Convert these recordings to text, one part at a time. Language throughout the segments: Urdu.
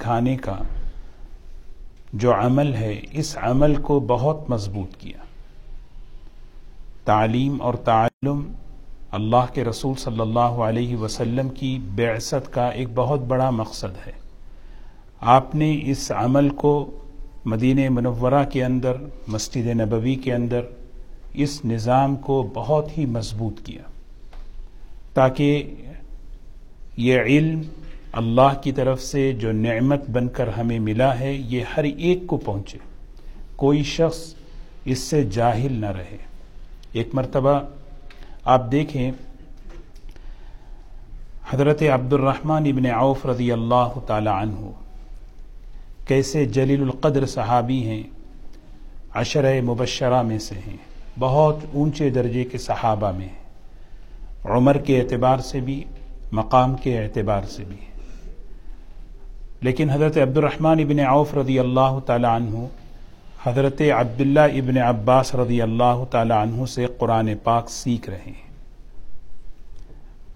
کھانے کا جو عمل ہے، اس عمل کو بہت مضبوط کیا۔ تعلیم اور تعلم اللہ کے رسول صلی اللہ علیہ وسلم کی بعثت کا ایک بہت بڑا مقصد ہے۔ آپ نے اس عمل کو مدینہ منورہ کے اندر، مسجد نبوی کے اندر اس نظام کو بہت ہی مضبوط کیا تاکہ یہ علم اللہ کی طرف سے جو نعمت بن کر ہمیں ملا ہے، یہ ہر ایک کو پہنچے۔ کوئی شخص اس سے جاہل نہ رہے۔ ایک مرتبہ آپ دیکھیں، حضرت عبد الرحمن ابن عوف رضی اللہ تعالی عنہ کیسے جلیل القدر صحابی ہیں، عشرہ مبشرہ میں سے ہیں۔ بہت اونچے درجے کے صحابہ میں ہیں۔ عمر کے اعتبار سے بھی، مقام کے اعتبار سے بھی لیکن حضرت عبد الرحمن ابن عوف رضی اللہ تعالی عنہ، حضرت عبداللہ ابن عباس رضی اللہ تعالی عنہ سے قرآن پاک سیکھ رہے ہیں۔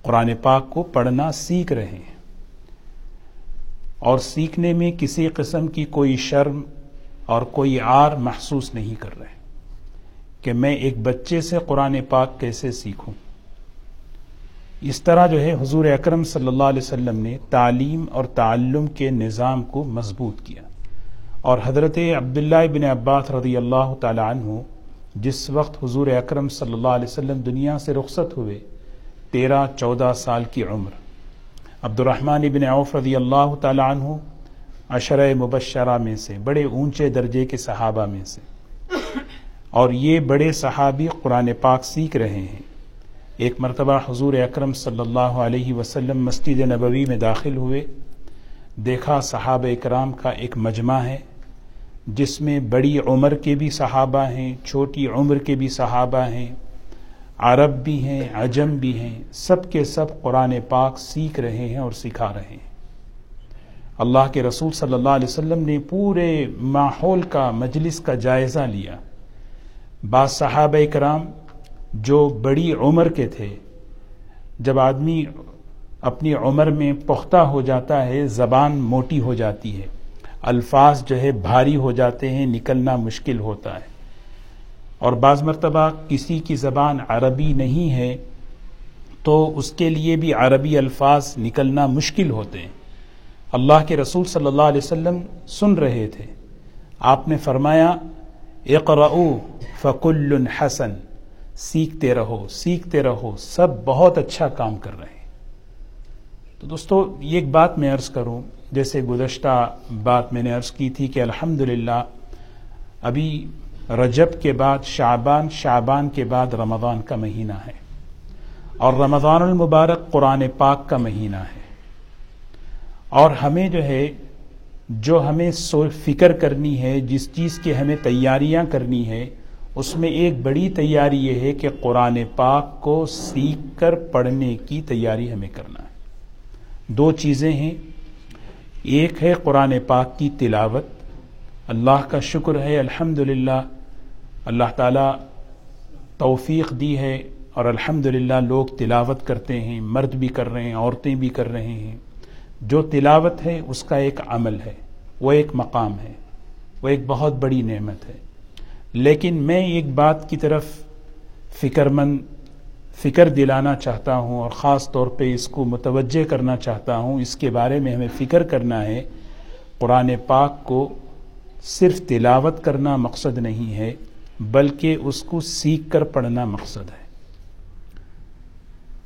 قرآن پاک کو پڑھنا سیکھ رہے ہیں۔ اور سیکھنے میں کسی قسم کی کوئی شرم اور کوئی آر محسوس نہیں کر رہے۔ کہ میں ایک بچے سے قرآن پاک کیسے سیکھوں؟ اس طرح جو ہے حضور اکرم صلی اللہ علیہ وسلم نے تعلیم اور تعلم کے نظام کو مضبوط کیا۔ اور حضرت عبداللہ بن عباس رضی اللہ تعالی عنہ، جس وقت حضور اکرم صلی اللہ علیہ وسلم دنیا سے رخصت ہوئے، تیرہ چودہ سال کی عمر۔ عبد الرحمن بن عوف رضی اللہ تعالی عنہ عشرہ مبشرہ میں سے، بڑے اونچے درجے کے صحابہ میں سے۔ اور یہ بڑے صحابی قرآن پاک سیکھ رہے ہیں۔ ایک مرتبہ حضور اکرم صلی اللہ علیہ وسلم مسجد نبوی میں داخل ہوئے۔ دیکھا صحابہ اکرام کا ایک مجمع ہے، جس میں بڑی عمر کے بھی صحابہ ہیں، چھوٹی عمر کے بھی صحابہ ہیں، عرب بھی ہیں، عجم بھی ہیں، سب کے سب قرآن پاک سیکھ رہے ہیں اور سکھا رہے ہیں۔ اللہ کے رسول صلی اللہ علیہ وسلم نے پورے ماحول کا، مجلس کا جائزہ لیا۔ بعض صحابہ کرام جو بڑی عمر کے تھے۔ جب آدمی اپنی عمر میں پختہ ہو جاتا ہے، زبان موٹی ہو جاتی ہے۔ الفاظ جو ہے بھاری ہو جاتے ہیں، نکلنا مشکل ہوتا ہے۔ اور بعض مرتبہ کسی کی زبان عربی نہیں ہے، تو اس کے لیے بھی عربی الفاظ نکلنا مشکل ہوتے ہیں۔ اللہ کے رسول صلی اللہ علیہ وسلم سن رہے تھے۔ آپ نے فرمایا اقرؤ فکل حسن۔ سیکھتے رہو سیکھتے رہو، سب بہت اچھا کام کر رہے ہیں۔ تو دوستو، یہ ایک بات میں عرض کروں، جیسے گزشتہ بات میں نے عرض کی تھی کہ الحمد ابھی رجب کے بعد شعبان شعبان کے بعد رمضان کا مہینہ ہے۔ اور رمضان المبارک قرآن پاک کا مہینہ ہے۔ اور ہمیں جو ہے، جو ہمیں سو فکر کرنی ہے، جس چیز کی ہمیں تیاریاں کرنی ہے اس میں ایک بڑی تیاری یہ ہے کہ قرآن پاک کو سیکھ کر پڑھنے کی تیاری ہمیں کرنا ہے۔ دو چیزیں ہیں۔ ایک ہے قرآن پاک کی تلاوت۔ اللہ کا شکر ہے الحمد اللہ تعالی توفیق دی ہے اور الحمد لوگ تلاوت کرتے ہیں، مرد بھی کر رہے ہیں، عورتیں بھی کر رہے ہیں۔ جو تلاوت ہے، اس کا ایک عمل ہے۔ وہ ایک مقام ہے۔ وہ ایک بہت بڑی نعمت ہے۔ لیکن میں ایک بات کی طرف فکر مند فکر دلانا چاہتا ہوں اور خاص طور پہ اس کو متوجہ کرنا چاہتا ہوں، اس کے بارے میں ہمیں فکر کرنا ہے۔ قرآن پاک کو صرف تلاوت کرنا مقصد نہیں ہے، بلکہ اس کو سیکھ کر پڑھنا مقصد ہے۔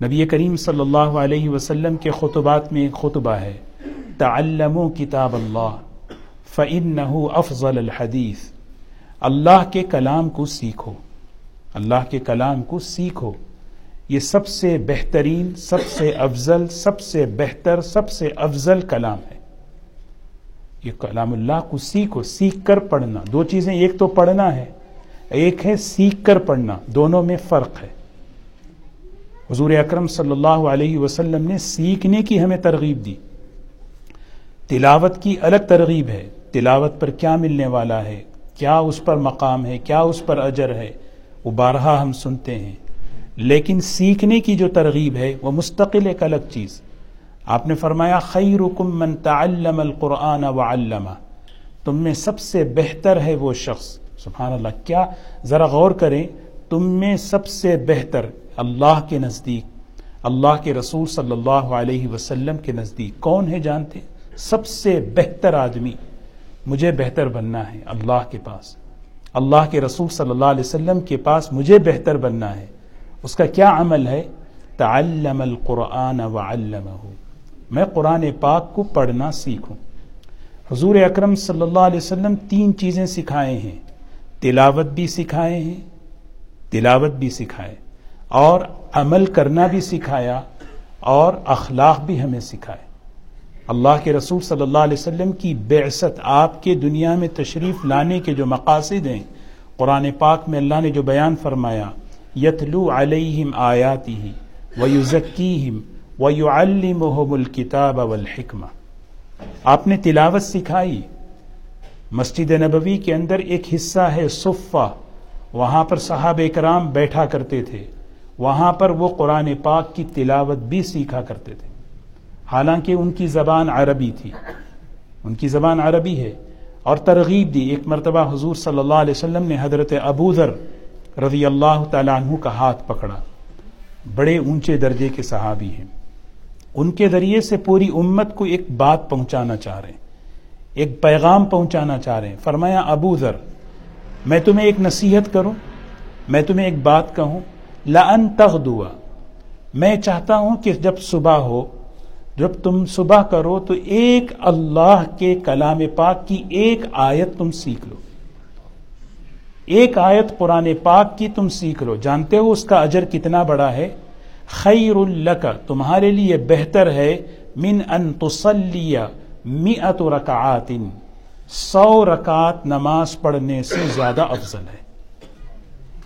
نبی کریم صلی اللہ علیہ وسلم کے خطبات میں ایک خطبہ ہے، تعلموا کتاب اللہ فَإِنَّهُ أَفْضَلَ الْحَدِيثِ اللہ کے کلام کو سیکھو۔ اللہ کے کلام کو سیکھو۔ یہ سب سے بہترین، سب سے افضل، سب سے بہتر، سب سے افضل کلام ہے۔ یہ کلام اللہ کو سیکھو، سیکھ کر پڑھنا۔ دو چیزیں، ایک تو پڑھنا ہے، ایک ہے سیکھ کر پڑھنا۔ دونوں میں فرق ہے۔ حضور اکرم صلی اللہ علیہ وسلم نے سیکھنے کی ہمیں ترغیب دی۔ تلاوت کی الگ ترغیب ہے۔ تلاوت پر کیا ملنے والا ہے؟ کیا اس پر مقام ہے، کیا اس پر اجر ہے، وہ بارہا ہم سنتے ہیں۔ لیکن سیکھنے کی جو ترغیب ہے، وہ مستقل ایک الگ چیز۔ آپ نے فرمایا، خیرکم من تعلم القرآن وعلمہ۔ تم میں سب سے بہتر ہے وہ شخص۔ سبحان اللہ، کیا؟ ذرا غور کریں، تم میں سب سے بہتر اللہ کے نزدیک، اللہ کے رسول صلی اللہ علیہ وسلم کے نزدیک کون ہے؟ جانتے سب سے بہتر آدمی۔ مجھے بہتر بننا ہے اللہ کے پاس۔ اللہ کے رسول صلی اللہ علیہ وسلم کے پاس مجھے بہتر بننا ہے۔ اس کا کیا عمل ہے؟ تعلم القرآن وعلمہ۔ میں قرآن پاک کو پڑھنا سیکھوں۔ حضور اکرم صلی اللہ علیہ وسلم تین چیزیں سکھائے ہیں۔ تلاوت بھی سکھائے ہیں۔ تلاوت بھی سکھائے۔ اور عمل کرنا بھی سکھایا۔ اور اخلاق بھی ہمیں سکھائے۔ اللہ کے رسول صلی اللہ علیہ وسلم کی بعثت آپ کے دنیا میں تشریف لانے کے جو مقاصد ہیں، قرآن پاک میں اللہ نے جو بیان فرمایا، یتلو علیہم آیاتی و یوزکیم و یو الکتاب الکتاب والحکمہ۔ آپ نے تلاوت سکھائی۔ مسجد نبوی کے اندر ایک حصہ ہے صفہ، وہاں پر صحاب کرام بیٹھا کرتے تھے۔ وہاں پر وہ قرآن پاک کی تلاوت بھی سیکھا کرتے تھے۔ حالانکہ ان کی زبان عربی تھی۔ ان کی زبان عربی ہے۔ اور ترغیب دی۔ ایک مرتبہ حضور صلی اللہ علیہ وسلم نے حضرت ابو ذر رضی اللہ تعالیٰ عنہ کا ہاتھ پکڑا۔ بڑے اونچے درجے کے صحابی ہیں۔ ان کے ذریعے سے پوری امت کو ایک بات پہنچانا چاہ رہے ہیں۔ ایک پیغام پہنچانا چاہ رہے ہیں۔ فرمایا، ابو ذر، میں تمہیں ایک نصیحت کروں، میں تمہیں ایک بات کہوں۔ لن تخ دعا میں چاہتا ہوں کہ جب صبح ہو جب تم صبح کرو تو ایک اللہ کے کلام پاک کی ایک آیت تم سیکھ لو۔ ایک آیت قرآن پاک کی تم سیکھ لو۔ جانتے ہو اس کا اجر کتنا بڑا ہے؟ خیر الک تمہارے لیے بہتر ہے۔ من ان تصلی مئت رکعات۔ سو رکعت نماز پڑھنے سے زیادہ افضل ہے۔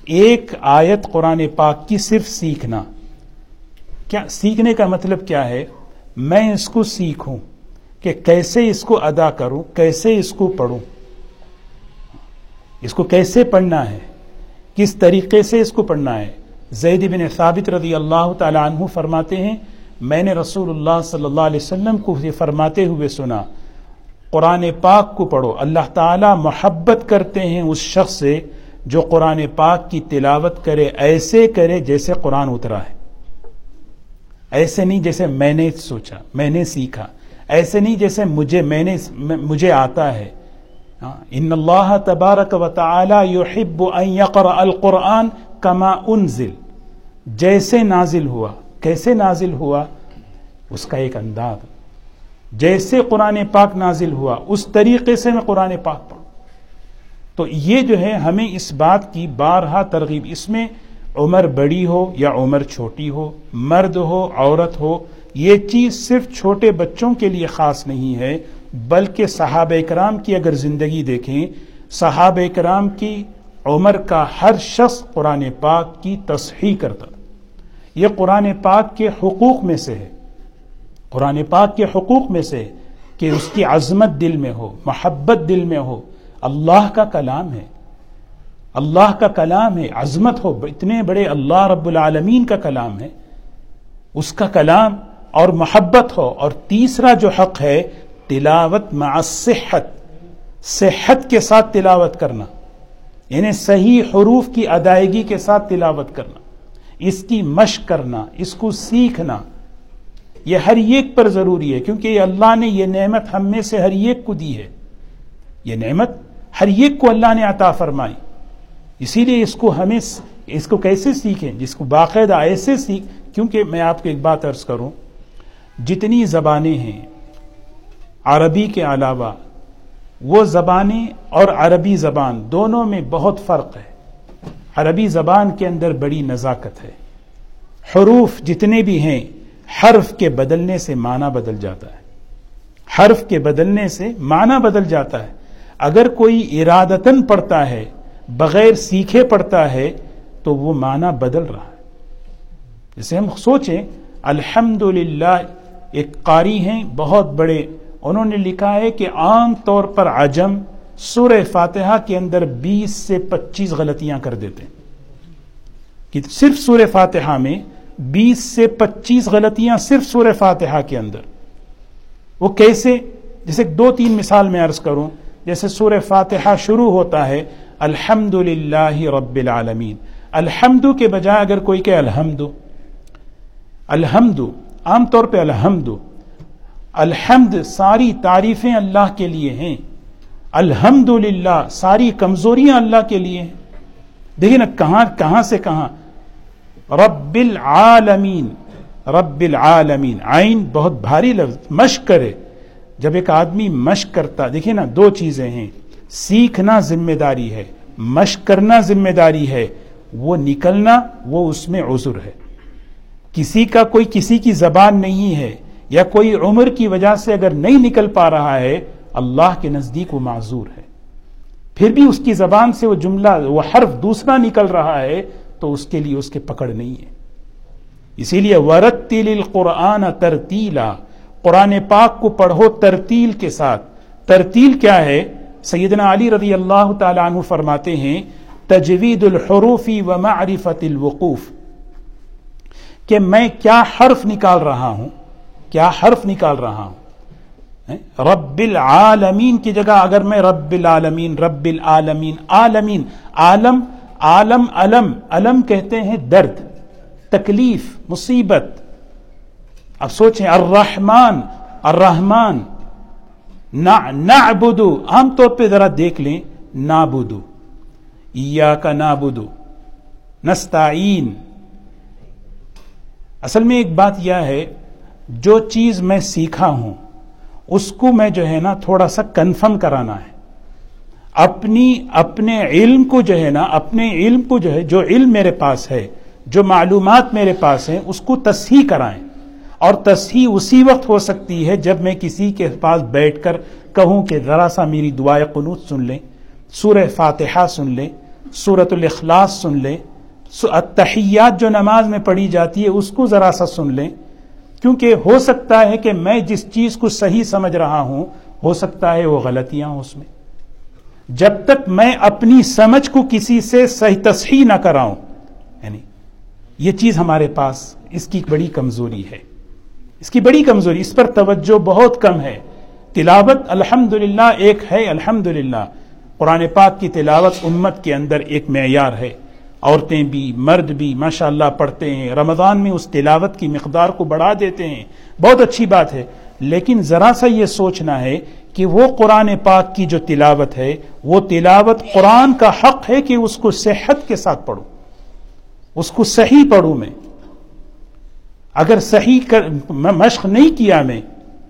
ایک آیت قرآن پاک کی صرف سیکھنا۔ کیا سیکھنے کا مطلب کیا ہے؟ میں اس کو سیکھوں کہ کیسے اس کو ادا کروں، کیسے اس کو پڑھوں۔ اس کو کیسے پڑھنا ہے؟ کس طریقے سے اس کو پڑھنا ہے؟ زید بن ثابت رضی اللہ تعالی عنہ فرماتے ہیں، میں نے رسول اللہ صلی اللہ علیہ وسلم کو یہ فرماتے ہوئے سنا، قرآن پاک کو پڑھو۔ اللہ تعالی محبت کرتے ہیں اس شخص سے جو قرآن پاک کی تلاوت کرے، ایسے کرے جیسے قرآن اترا ہے۔ ایسے نہیں جیسے میں نے سوچا، میں نے سیکھا۔ ایسے نہیں جیسے مجھے، میں نے مجھے آتا ہے۔ ہاں، ان اللہ تبارک و تعالی یحب ان یقرأ القرآن کما انزل۔ جیسے نازل ہوا۔ کیسے نازل ہوا؟ اس کا ایک انداز۔ جیسے قرآن پاک نازل ہوا، اس طریقے سے میں قرآن پاک پڑھوں۔ تو یہ جو ہے، ہمیں اس بات کی بارہا ترغیب۔ اس میں عمر بڑی ہو یا عمر چھوٹی ہو، مرد ہو، عورت ہو، یہ چیز صرف چھوٹے بچوں کے لیے خاص نہیں ہے، بلکہ صحابہ کرام کی اگر زندگی دیکھیں، صحابہ کرام کی عمر کا ہر شخص قرآن پاک کی تصحیح کرتا۔ یہ قرآن پاک کے حقوق میں سے ہے۔ قرآن پاک کے حقوق میں سے کہ اس کی عظمت دل میں ہو، محبت دل میں ہو۔ اللہ کا کلام ہے۔ اللہ کا کلام ہے، عظمت ہو، اتنے بڑے اللہ رب العالمین کا کلام ہے۔ اس کا کلام اور محبت ہو، اور تیسرا جو حق ہے، تلاوت مع صحت۔ صحت کے ساتھ تلاوت کرنا۔ یعنی صحیح حروف کی ادائیگی کے ساتھ تلاوت کرنا۔ اس کی مشق کرنا، اس کو سیکھنا۔ یہ ہر ایک پر ضروری ہے، کیونکہ اللہ نے یہ نعمت ہم میں سے ہر ایک کو دی ہے۔ یہ نعمت ہر ایک کو اللہ نے عطا فرمائی۔ اسی لیے اس کو ہمیں اس کو کیسے سیکھیں؟ جس کو باقاعدہ ایسے سیکھ کیونکہ میں آپ کو ایک بات عرض کروں، جتنی زبانیں ہیں، عربی کے علاوہ، وہ زبانیں اور عربی زبان دونوں میں بہت فرق ہے۔ عربی زبان کے اندر بڑی نزاکت ہے۔ حروف جتنے بھی ہیں، حرف کے بدلنے سے معنی بدل جاتا ہے۔ حرف کے بدلنے سے معنی بدل جاتا ہے۔ اگر کوئی ارادتن پڑھتا ہے بغیر سیکھے پڑھتا ہے تو وہ معنی بدل رہا ہے۔ جسے ہم سوچیں الحمد ایک قاری ہیں، بہت بڑے۔ انہوں نے لکھا ہے کہ عام طور پر عجم سور فاتحہ کے اندر بیس سے پچیس غلطیاں کر دیتے کہ صرف سور فاتحہ میں بیس سے پچیس غلطیاں صرف سور فاتحہ کے اندر۔ وہ کیسے؟ جیسے دو تین مثال میں عرض کروں، جیسے سور فاتحہ شروع ہوتا ہے الحمد للہ رب العالمین۔ الحمد کے بجائے اگر کوئی کہ الحمد الحمد عام طور پہ الحمد الحمد ساری تعریفیں اللہ کے لیے ہیں الحمد للہ ساری کمزوریاں اللہ کے لیے ہیں۔ دیکھیں نا کہاں کہاں سے کہاں؟ رب العالمین رب العالمین۔ آئین بہت بھاری لفظ، مشق کرے۔ جب ایک آدمی مشق کرتا، دیکھیں نا دو چیزیں ہیں۔ سیکھنا ذمہ داری ہے، مشق کرنا ذمہ داری ہے، وہ نکلنا، وہ اس میں عذر ہے۔ کسی کا کوئی کسی کی زبان نہیں ہے یا کوئی عمر کی وجہ سے اگر نہیں نکل پا رہا ہے، اللہ کے نزدیک وہ معذور ہے۔ پھر بھی اس کی زبان سے وہ جملہ، وہ حرف دوسرا نکل رہا ہے تو اس کے لیے اس کے پکڑ نہیں ہے۔ اسی لیے ورت تیل القرآن ترتیلا قرآن پاک کو پڑھو ترتیل کے ساتھ۔ ترتیل کیا ہے؟ سیدنا علی رضی اللہ تعالیٰ عنہ فرماتے ہیں، تجوید الحروفی و معرفت الوقوف۔ کہ میں کیا حرف نکال رہا ہوں؟ کیا حرف نکال رہا ہوں؟ رب العالمین کی جگہ اگر میں رب العالمین رب العالمین، عالمین، عالم عالم، علم علم کہتے ہیں درد، تکلیف، مصیبت۔ اب سوچیں، الرحمن الرحمن نعبدو. عام طور پہ ذرا دیکھ لیں. نابودو یا کا نابودو نستعین. اصل میں ایک بات یہ ہے، جو چیز میں سیکھا ہوں، اس کو میں جو ہے نا تھوڑا سا کنفرم کرانا ہے۔ اپنی اپنے علم کو جو ہے نا، اپنے علم کو جو ہے، جو علم میرے پاس ہے، جو معلومات میرے پاس ہیں، اس کو تصحیح کرائیں۔ اور تصحیح اسی وقت ہو سکتی ہے جب میں کسی کے پاس بیٹھ کر کہوں کہ ذرا سا میری دعائے قنوت سن لیں، سورہ فاتحہ سن لیں سورت الاخلاص سن لیں تحیات جو نماز میں پڑھی جاتی ہے اس کو ذرا سا سن لیں۔ کیونکہ ہو سکتا ہے کہ میں جس چیز کو صحیح سمجھ رہا ہوں، ہو سکتا ہے وہ غلطیاں ہوں اس میں۔ جب تک میں اپنی سمجھ کو کسی سے صحیح تصحیح نہ کراؤں یعنی یہ چیز ہمارے پاس، اس کی بڑی کمزوری ہے۔ اس کی بڑی کمزوری، اس پر توجہ بہت کم ہے۔ تلاوت الحمد ایک ہے الحمد قرآن پاک کی تلاوت امت کے اندر ایک معیار ہے۔ عورتیں بھی، مرد بھی ماشاء اللہ پڑھتے ہیں۔ رمضان میں اس تلاوت کی مقدار کو بڑھا دیتے ہیں۔ بہت اچھی بات ہے۔ لیکن ذرا سا یہ سوچنا ہے کہ وہ قرآن پاک کی جو تلاوت ہے، وہ تلاوت قرآن کا حق ہے کہ اس کو صحت کے ساتھ پڑھوں اس کو صحیح پڑھوں میں۔ اگر صحیح کر مشق نہیں کیا میں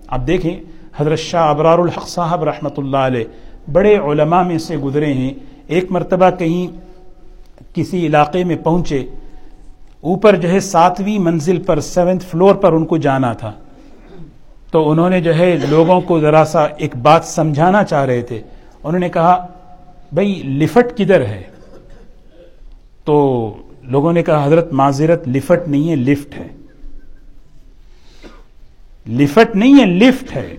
اب دیکھیں حضرت شاہ ابرار الحق صاحب رحمۃ اللہ علیہ بڑے علماء میں سے گزرے ہیں۔ ایک مرتبہ کہیں کسی علاقے میں پہنچے، اوپر جو ہے ساتویں منزل پر، سیونتھ فلور پر ان کو جانا تھا۔ تو انہوں نے جو ہے لوگوں کو ذرا سا ایک بات سمجھانا چاہ رہے تھے۔ انہوں نے کہا، بھائی، لفٹ کدھر ہے؟ تو لوگوں نے کہا، حضرت معذرت، لفٹ نہیں ہے، لفٹ ہے۔ لفٹ نہیں ہے، لفٹ ہے۔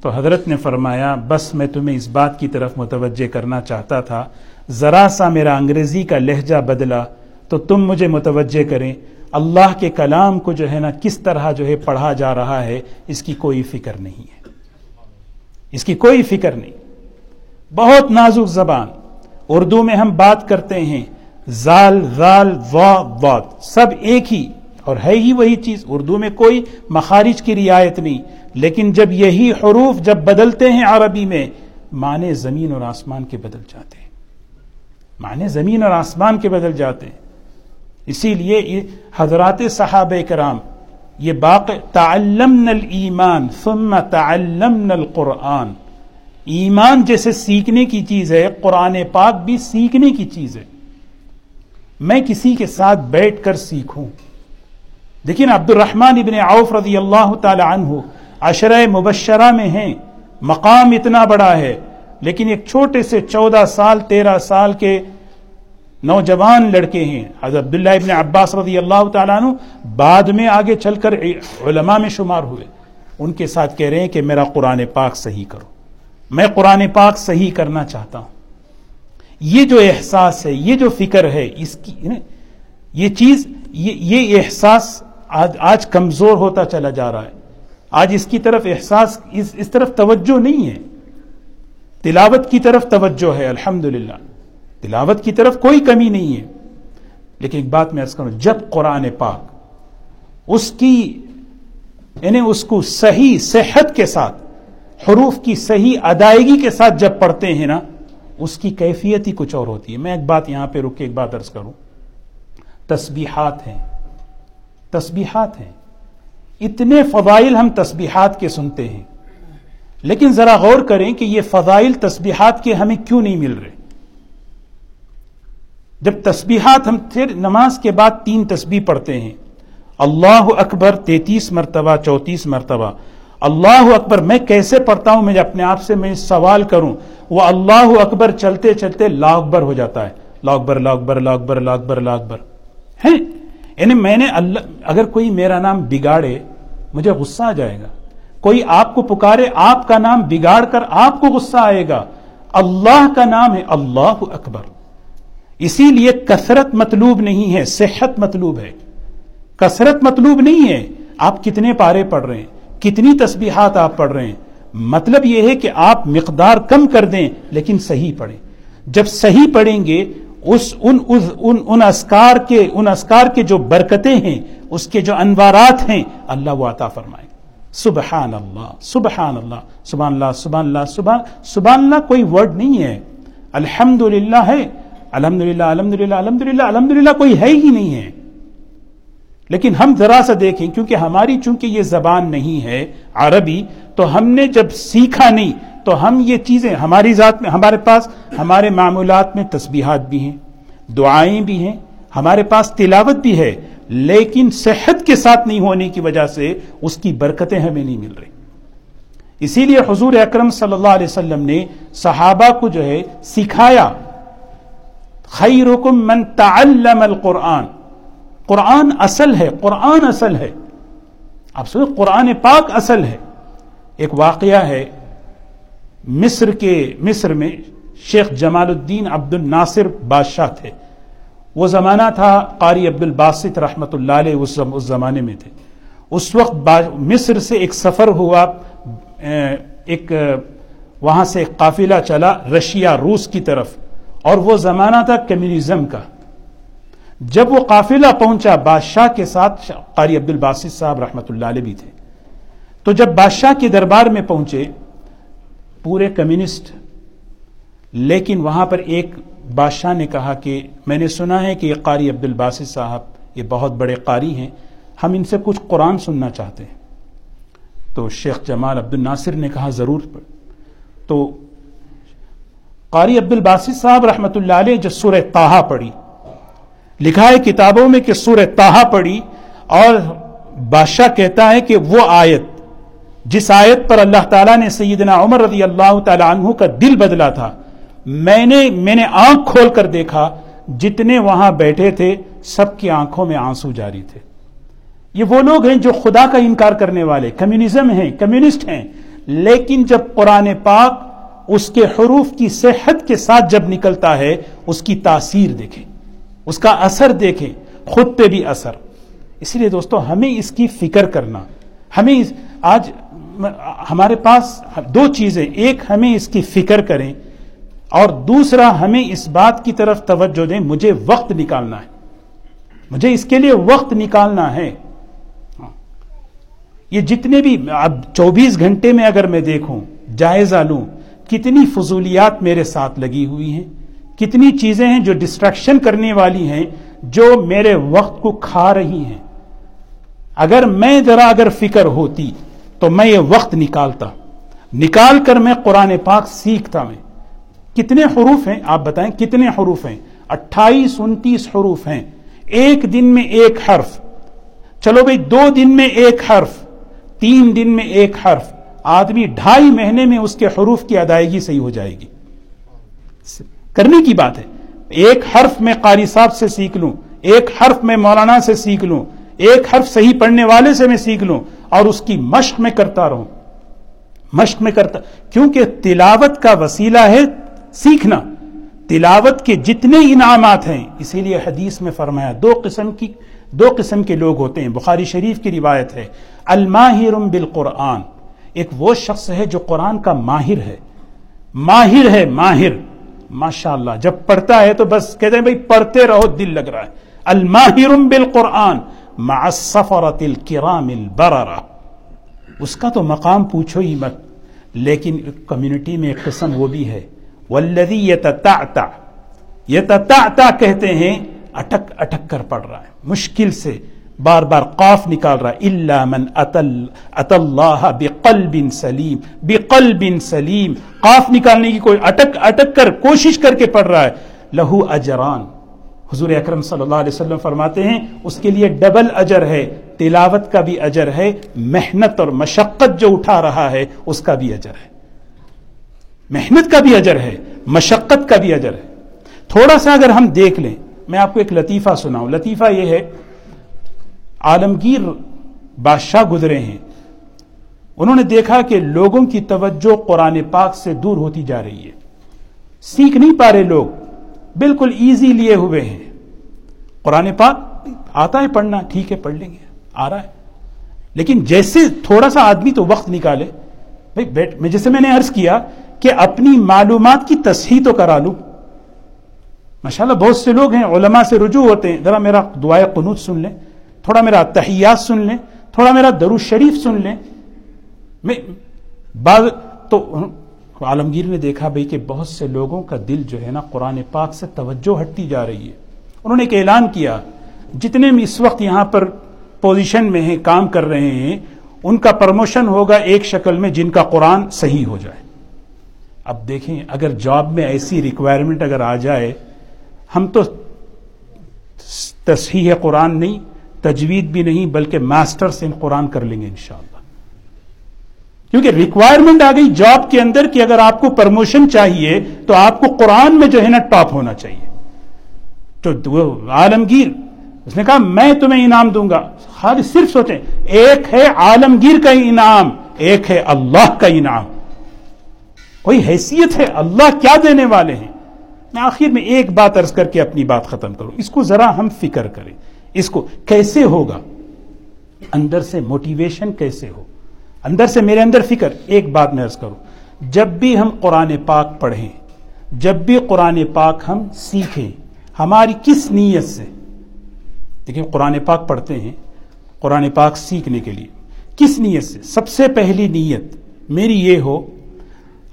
تو حضرت نے فرمایا، بس میں تمہیں اس بات کی طرف متوجہ کرنا چاہتا تھا، ذرا سا میرا انگریزی کا لہجہ بدلا تو تم مجھے متوجہ کریں۔ اللہ کے کلام کو جو ہے نا، کس طرح جو ہے پڑھا جا رہا ہے، اس کی کوئی فکر نہیں ہے۔ اس کی کوئی فکر نہیں۔ بہت نازک زبان۔ اردو میں ہم بات کرتے ہیں، زال زال وا سب ایک ہی۔ اور ہے ہی وہی چیز، اردو میں کوئی مخارج کی رعایت نہیں۔ لیکن جب یہی حروف جب بدلتے ہیں عربی میں، معنی زمین اور آسمان کے بدل جاتے ہیں۔ معنی زمین اور آسمان کے بدل جاتے ہیں۔ اسی لیے حضرات صحابہ کرام، یہ باقی تعلمنا الایمان ثم تعلمنا القرآن۔ ایمان جیسے سیکھنے کی چیز ہے، قرآن پاک بھی سیکھنے کی چیز ہے۔ میں کسی کے ساتھ بیٹھ کر سیکھوں۔ دیکھیں عبد الرحمن ابن عوف رضی اللہ تعالی عنہ عشرہ مبشرہ میں ہیں۔ مقام اتنا بڑا ہے، لیکن ایک چھوٹے سے چودہ سال، تیرہ سال کے نوجوان لڑکے ہیں۔ حضرت عبداللہ ابن عباس رضی اللہ تعالیٰ عنہ بعد میں آگے چل کر علماء میں شمار ہوئے۔ ان کے ساتھ کہہ رہے ہیں کہ میرا قرآن پاک صحیح کرو۔ میں قرآن پاک صحیح کرنا چاہتا ہوں۔ یہ جو احساس ہے، یہ جو فکر ہے، اس کی یعنی یہ چیز یہ احساس آج کمزور ہوتا چلا جا رہا ہے۔ آج اس کی طرف احساس، اس اس طرف توجہ نہیں ہے۔ تلاوت کی طرف توجہ ہے الحمد تلاوت کی طرف کوئی کمی نہیں ہے۔ لیکن ایک بات میں ارض کروں، جب قرآن پاک اس کی یعنی اس کو صحیح صحت کے ساتھ، حروف کی صحیح ادائیگی کے ساتھ جب پڑھتے ہیں نا، اس کی کیفیت ہی کچھ اور ہوتی ہے۔ میں ایک بات یہاں پہ رک کے ایک بات ارض کروں۔ تسبیحات ہیں۔ تسبیحات ہیں۔ اتنے فضائل ہم تسبیحات کے سنتے ہیں۔ لیکن ذرا غور کریں کہ یہ فضائل تسبیحات کے ہمیں کیوں نہیں مل رہے؟ جب تسبیحات ہم پھر نماز کے بعد تین تسبیح پڑھتے ہیں۔ اللہ اکبر تینتیس مرتبہ چوتیس مرتبہ۔ اللہ اکبر، میں کیسے پڑھتا ہوں؟ میں اپنے آپ سے میں سوال کروں۔ وہ اللہ اکبر چلتے چلتے لا اکبر ہو جاتا ہے۔ لا اکبر لا اکبر لا اکبر لا اکبر لا اکبر ہے یعنی میں نے اللہ اگر کوئی میرا نام بگاڑے، مجھے غصہ آ جائے گا۔ کوئی آپ کو پکارے، آپ کا نام بگاڑ کر آپ کو غصہ آئے گا۔ اللہ کا نام ہے اللہ اکبر۔ اسی لیے کثرت مطلوب نہیں ہے، صحت مطلوب ہے۔ کثرت مطلوب نہیں ہے، آپ کتنے پارے پڑھ رہے ہیں، کتنی تسبیحات آپ پڑھ رہے ہیں۔ مطلب یہ ہے کہ آپ مقدار کم کر دیں، لیکن صحیح پڑھیں۔ جب صحیح پڑھیں گے اس ان ان, ان اسکار کے ان اسکار کے جو برکتیں ہیں اس کے جو انوارات ہیں اللہ وہ عطا فرمائے۔ سبحان اللہ سبحان اللہ سبحان اللہ سبحان اللہ سبحان سبحان اللہ کوئی ورڈ نہیں ہے۔ الحمد للہ ہے الحمد للہ الحمد للہ الحمد للہ الحمد للہ کوئی ہے ہی نہیں ہے۔ لیکن ہم ذرا سا دیکھیں کیونکہ ہماری چونکہ یہ زبان نہیں ہے عربی تو ہم نے جب سیکھا نہیں تو ہم یہ چیزیں ہماری ذات میں، ہمارے پاس، ہمارے معمولات میں تسبیحات بھی ہیں، دعائیں بھی ہیں، ہمارے پاس تلاوت بھی ہے، لیکن صحت کے ساتھ نہیں ہونے کی وجہ سے اس کی برکتیں ہمیں نہیں مل رہی۔ اسی لیے حضور اکرم صلی اللہ علیہ وسلم نے صحابہ کو جو ہے سکھایا، خیرکم من تعلم القرآن۔ قرآن اصل ہے، قرآن اصل ہے۔ آپ سو قرآن پاک اصل ہے۔ ایک واقعہ ہے مصر کے مصر میں شیخ جمال الدین عبد الناصر بادشاہ تھے۔ وہ زمانہ تھا قاری عبد الباسط رحمت اللہ علیہ اس زمانے میں تھے۔ اس وقت مصر سے ایک سفر ہوا ایک، وہاں سے ایک قافلہ چلا رشیا، روس کی طرف۔ اور وہ زمانہ تھا کمیونزم کا۔ جب وہ قافلہ پہنچا، بادشاہ کے ساتھ قاری عبد الباسط صاحب رحمۃ اللہ علیہ بھی تھے۔ تو جب بادشاہ کے دربار میں پہنچے پورے کمیونسٹ، لیکن وہاں پر ایک بادشاہ نے کہا کہ میں نے سنا ہے کہ یہ قاری عبد الباسط صاحب یہ بہت بڑے قاری ہیں، ہم ان سے کچھ قرآن سننا چاہتے ہیں۔ تو شیخ جمال عبد الناصر نے کہا ضرور تو قاری عبد الباسط صاحب رحمۃ اللہ علیہ جو سورہ تاہا پڑھی، لکھا ہے کتابوں میں کہ سورہ تاہا پڑھی اور بادشاہ کہتا ہے کہ وہ آیت جس آیت پر اللہ تعالیٰ نے سیدنا عمر رضی اللہ تعالیٰ عنہ کا دل بدلا تھا، میں نے میں نے آنکھ کھول کر دیکھا، جتنے وہاں بیٹھے تھے، سب کی آنکھوں میں آنسو جاری تھے۔ یہ وہ لوگ ہیں جو خدا کا انکار کرنے والے، کمیونزم ہیں، کمیونسٹ ہیں۔ لیکن جب قرآن پاک اس کے حروف کی صحت کے ساتھ جب نکلتا ہے، اس کی تاثیر دیکھیں، اس کا اثر دیکھیں، خود پہ بھی اثر۔ اس لیے دوستو، ہمیں اس کی فکر کرنا، ہمیں آج ہمارے پاس دو چیزیں، ایک ہمیں اس کی فکر کریں اور دوسرا ہمیں اس بات کی طرف توجہ دیں، مجھے وقت نکالنا ہے۔ مجھے اس کے لیے وقت نکالنا ہے۔ یہ جتنے بھی اب چوبیس گھنٹے میں اگر میں دیکھوں، جائزہ لوں، کتنی فضولیات میرے ساتھ لگی ہوئی ہیں، کتنی چیزیں ہیں جو ڈسٹریکشن کرنے والی ہیں، جو میرے وقت کو کھا رہی ہیں۔ اگر میں ذرا اگر فکر ہوتی تو میں یہ وقت نکالتا. نکال کر میں قرآن پاک سیکھتا میں. کتنے حروف ہیں؟ آپ بتائیں کتنے حروف ہیں؟ اٹھائیس، انتیس حروف ہیں. ایک دن میں ایک حرف. چلو بھائی، دو دن میں ایک حرف. تین دن میں ایک حرف. آدمی ڈھائی مہینے میں اس کے حروف کی ادائیگی صحیح ہو جائے گی. کرنے کی بات ہے. ایک حرف میں قاری صاحب سے سیکھ لوں. ایک حرف میں مولانا سے سیکھ لوں. ایک حرف صحیح پڑھنے والے سے میں سیکھ لوں. اور اس کی مشق میں کرتا رہوں۔ مشق میں کرتا کیونکہ تلاوت کا وسیلہ ہے سیکھنا۔ تلاوت کے جتنے انعامات ہیں، اسی لیے حدیث میں فرمایا، دو قسم کی دو قسم کے لوگ ہوتے ہیں۔ بخاری شریف کی روایت ہے الماہر بالقرآن۔ ایک وہ شخص ہے جو قرآن کا ماہر ہے۔ ماہر ہے، ماہر۔ ماشاء اللہ جب پڑھتا ہے تو بس کہتے ہیں، بھائی، پڑھتے رہو، دل لگ رہا ہے۔ الماہر بالقرآن۔ مع السفرت الکرام البررہ اس کا تو مقام پوچھو ہی مت، لیکن کمیونٹی میں ایک قسم وہ بھی ہے۔ والذی یتتعتع یتتعتع کہتے ہیں، اٹک اٹک کر پڑھ رہا ہے۔ مشکل سے بار بار قاف نکال رہا ہے۔ الا من ات اللہ بقلب سلیم بقلب سلیم قاف نکالنے کی کوئی، اٹک اٹک کر کوشش کر کے پڑھ رہا ہے۔ لہو اجران حضور اکرم صلی اللہ علیہ وسلم فرماتے ہیں، اس کے لیے ڈبل اجر ہے، تلاوت کا بھی اجر ہے، محنت اور مشقت جو اٹھا رہا ہے، اس کا بھی اجر ہے۔ محنت کا بھی اجر ہے، مشقت کا بھی اجر ہے۔ تھوڑا سا اگر ہم دیکھ لیں، میں آپ کو ایک لطیفہ سناؤں۔ لطیفہ یہ ہے، عالمگیر بادشاہ گزرے ہیں۔ انہوں نے دیکھا کہ لوگوں کی توجہ قرآن پاک سے دور ہوتی جا رہی ہے۔ سیکھ نہیں پا رہے لوگ۔ بالکل ایزی لیے ہوئے ہیں۔ قرآن پاک آتا ہے پڑھنا، ٹھیک ہے، پڑھ لیں گے، آ رہا ہے۔ لیکن جیسے تھوڑا سا آدمی تو وقت نکالے، بھائی بیٹ میں جیسے میں نے عرض کیا کہ اپنی معلومات کی تصحیح تو کرا لوں۔ ماشاءاللہ بہت سے لوگ ہیں، علماء سے رجوع ہوتے ہیں، ذرا میرا دعائے قنوت سن لیں، تھوڑا میرا تحیات سن لیں، تھوڑا میرا درو شریف سن لیں۔ میں بعض تو عالمگیر نے دیکھا بھائی کہ بہت سے لوگوں کا دل جو ہے نا قرآن پاک سے توجہ ہٹتی جا رہی ہے۔ انہوں نے ایک اعلان کیا، جتنے بھی اس وقت یہاں پر پوزیشن میں ہیں، کام کر رہے ہیں، ان کا پرموشن ہوگا ایک شکل میں جن کا قرآن صحیح ہو جائے۔ اب دیکھیں، اگر جاب میں ایسی ریکوائرمنٹ اگر آ جائے، ہم تو تصحیح قرآن نہیں، تجوید بھی نہیں، بلکہ ماسٹر سے قرآن کر لیں گے انشاءاللہ۔ کیونکہ ریکوائرمنٹ آ گئی جاب کے اندر کہ اگر آپ کو پرموشن چاہیے تو آپ کو قرآن میں جو ہے نا ٹاپ ہونا چاہیے۔ تو عالمگیر، اس نے کہا، میں تمہیں انعام دوں گا۔ خالی صرف سوچیں، ایک ہے عالمگیر کا انعام، ایک ہے اللہ کا انعام۔ کوئی حیثیت ہے؟ اللہ کیا دینے والے ہیں؟ میں آخر میں ایک بات ارض کر کے اپنی بات ختم کروں۔ اس کو ذرا ہم فکر کریں۔ اس کو کیسے ہوگا؟ اندر سے موٹیویشن کیسے ہو؟ اندر سے میرے اندر فکر، ایک بات میں ارض کروں، جب بھی ہم قرآن پاک پڑھیں، جب بھی قرآن پاک ہم سیکھیں، ہماری کس نیت سے؟ دیکھیں، قرآن پاک پڑھتے ہیں قرآن پاک سیکھنے کے لیے۔ کس نیت سے؟ سب سے پہلی نیت میری یہ ہو،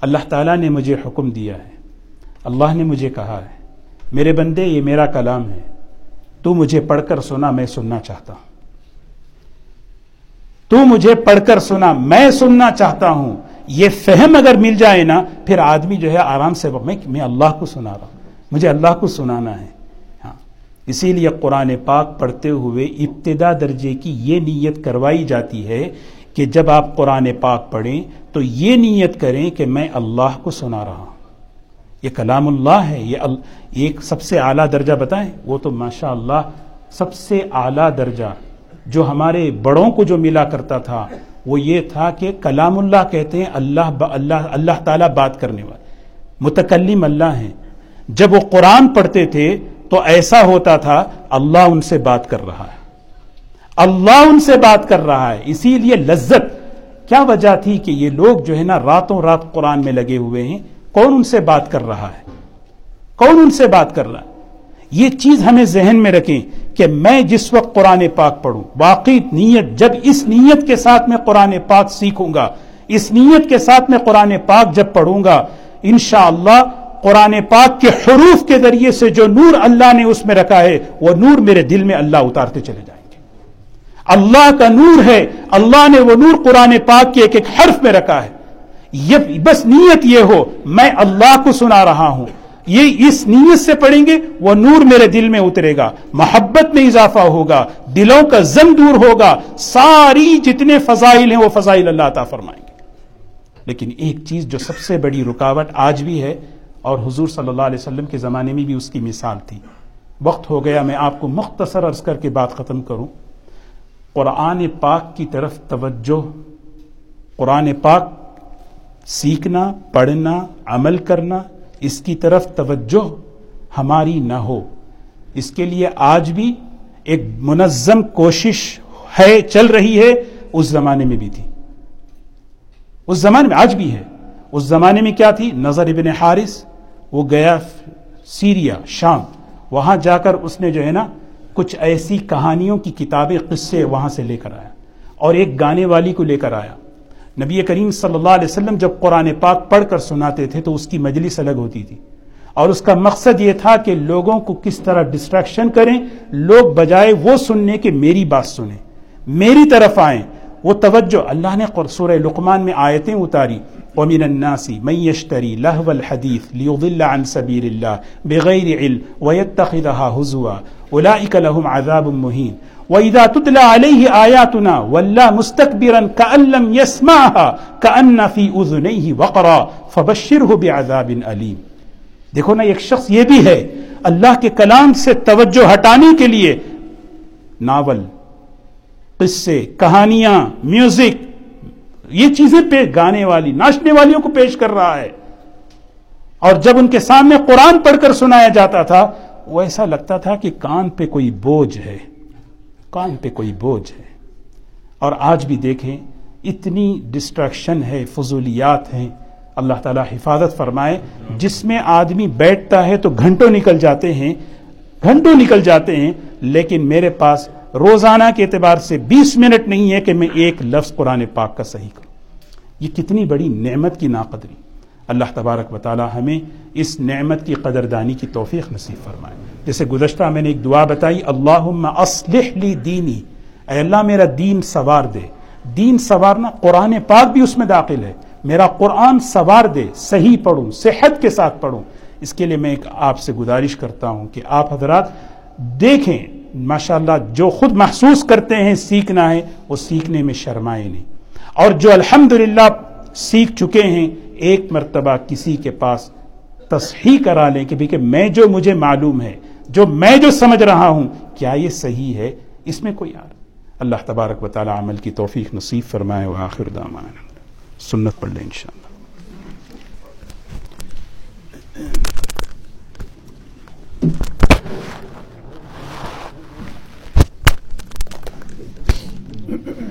اللہ تعالیٰ نے مجھے حکم دیا ہے، اللہ نے مجھے کہا ہے، میرے بندے، یہ میرا کلام ہے، تو مجھے پڑھ کر سنا میں سننا چاہتا ہوں۔ تو مجھے پڑھ کر سنا، میں سننا چاہتا ہوں۔ یہ فہم اگر مل جائے نا، پھر آدمی جو ہے آرام سے میں اللہ کو سنا رہا ہوں۔ مجھے اللہ کو سنانا ہے۔ ہاں۔ اسی لیے قرآن پاک پڑھتے ہوئے ابتدا درجے کی یہ نیت کروائی جاتی ہے کہ جب آپ قرآن پاک پڑھیں تو یہ نیت کریں کہ میں اللہ کو سنا رہا ہوں۔ یہ کلام اللہ ہے، یہ ایک سب سے اعلیٰ درجہ بتائیں؟ وہ تو ماشاء اللہ سب سے اعلیٰ درجہ۔ جو ہمارے بڑوں کو جو ملا کرتا تھا، وہ یہ تھا کہ کلام اللہ کہتے ہیں، اللہ با، اللہ اللہ تعالیٰ بات کرنے والے۔ متکلم اللہ ہیں۔ جب وہ قرآن پڑھتے تھے تو ایسا ہوتا تھا، اللہ ان سے بات کر رہا ہے۔ اللہ ان سے بات کر رہا ہے۔ اسی لیے لذت۔ کیا وجہ تھی کہ یہ لوگ جو ہے نا، راتوں رات قرآن میں لگے ہوئے ہیں؟ کون ان سے بات کر رہا ہے؟ کون ان سے بات کر رہا ہے؟ یہ چیز ہمیں ذہن میں رکھیں۔ کہ میں جس وقت قرآن پاک پڑھوں، واقعی نیت، جب اس نیت کے ساتھ میں قرآن پاک سیکھوں گا، اس نیت کے ساتھ میں قرآن پاک جب پڑھوں گا، انشاءاللہ قرآن پاک کے حروف کے ذریعے سے جو نور اللہ نے اس میں رکھا ہے، وہ نور میرے دل میں اللہ اتارتے چلے جائیں گے۔ اللہ کا نور ہے، اللہ نے وہ نور قرآن پاک کے ایک ایک حرف میں رکھا ہے۔ یہ بس نیت یہ ہو، میں اللہ کو سنا رہا ہوں۔ یہ اس نیت سے پڑھیں گے، وہ نور میرے دل میں اترے گا، محبت میں اضافہ ہوگا، دلوں کا زم دور ہوگا، ساری جتنے فضائل ہیں وہ فضائل اللہ عطا فرمائیں گے۔ لیکن ایک چیز جو سب سے بڑی رکاوٹ آج بھی ہے، اور حضور صلی اللہ علیہ وسلم کے زمانے میں بھی اس کی مثال تھی۔ وقت ہو گیا، میں آپ کو مختصر عرض کر کے بات ختم کروں۔ قرآن پاک کی طرف توجہ، قرآن پاک سیکھنا، پڑھنا، عمل کرنا اس کی طرف توجہ ہماری نہ ہو۔ اس کے لیے آج بھی ایک منظم کوشش ہے، چل رہی ہے۔ اس زمانے میں بھی تھی۔ اس زمانے میں آج بھی ہے۔ اس زمانے میں کیا تھی؟ نظر ابن حارث، وہ گیا سیریا، شام۔ وہاں جا کر اس نے جو ہے نا، کچھ ایسی کہانیوں کی کتابیں، قصے وہاں سے لے کر آیا۔ اور ایک گانے والی کو لے کر آیا۔ نبی کریم صلی اللہ علیہ وسلم جب قرآن پاک پڑھ کر سناتے تھے تو اس کی مجلس الگ ہوتی تھی۔ اور اس کا مقصد یہ تھا کہ لوگوں کو کس طرح ڈسٹریکشن کریں، لوگ بجائے وہ سننے کے میری بات سنیں۔ میری طرف آئیں۔ وہ توجہ، اللہ نے سورہ لقمان میں آیتیں اتاری۔ ومن الناس من يشتري لهو الحديث ليضل عن سبيل الله بغير علم ويتخذها هزوا اولئك لهم عذاب مهين۔ واذا تتلى عليه اياتنا ولا مستكبرا كان لم يسمعها كان في اذنيه وقرا فبشره بعذاب اليم دیکھو نا، ایک شخص یہ بھی ہے، اللہ کے کلام سے توجہ ہٹانے کے لیے ناول، قصے، کہانیاں، میوزک، یہ چیزیں پیش گانے والی، ناچنے والیوں کو پیش کر رہا ہے۔ اور جب ان کے سامنے قرآن پڑھ کر سنایا جاتا تھا، وہ ایسا لگتا تھا کہ کان پہ کوئی بوجھ ہے۔ کان پہ کوئی بوجھ ہے۔ اور آج بھی دیکھیں، اتنی ڈسٹریکشن ہے، فضولیات ہیں۔ اللہ تعالی حفاظت فرمائے، جس میں آدمی بیٹھتا ہے تو گھنٹوں نکل جاتے ہیں، گھنٹوں نکل جاتے ہیں، لیکن میرے پاس روزانہ کے اعتبار سے بیس منٹ نہیں ہے کہ میں ایک لفظ قرآن پاک کا صحیح کروں۔ یہ کتنی بڑی نعمت کی ناقدری۔ اللہ تبارک و تعالی ہمیں اس نعمت کی قدردانی کی توفیق نصیب فرمائے۔ جیسے گزشتہ میں نے ایک دعا بتائی اللہ اصلح لی دینی۔ اے اللہ، میرا دین سوار دے۔ دین سوارنا قرآن پاک بھی اس میں داخل ہے۔ میرا قرآن سوار دے، صحیح پڑھوں، صحت کے ساتھ پڑھوں۔ اس کے لیے میں ایک آپ سے گزارش کرتا ہوں کہ آپ حضرات دیکھیں، ماشاءاللہ، جو خود محسوس کرتے ہیں، سیکھنا ہے، وہ سیکھنے میں شرمائے نہیں۔ اور جو الحمدللہ سیکھ چکے ہیں ایک مرتبہ کسی کے پاس تصحیح کرا لیں کہ کہ میں جو مجھے معلوم ہے، جو میں جو سمجھ رہا ہوں، کیا یہ صحیح ہے؟ اس میں کوئی آر۔ اللہ تبارک و تعالی عمل کی توفیق نصیب فرمائے آخر دامان سنت پڑھ لیں انشاءاللہ۔ Mm-hmm.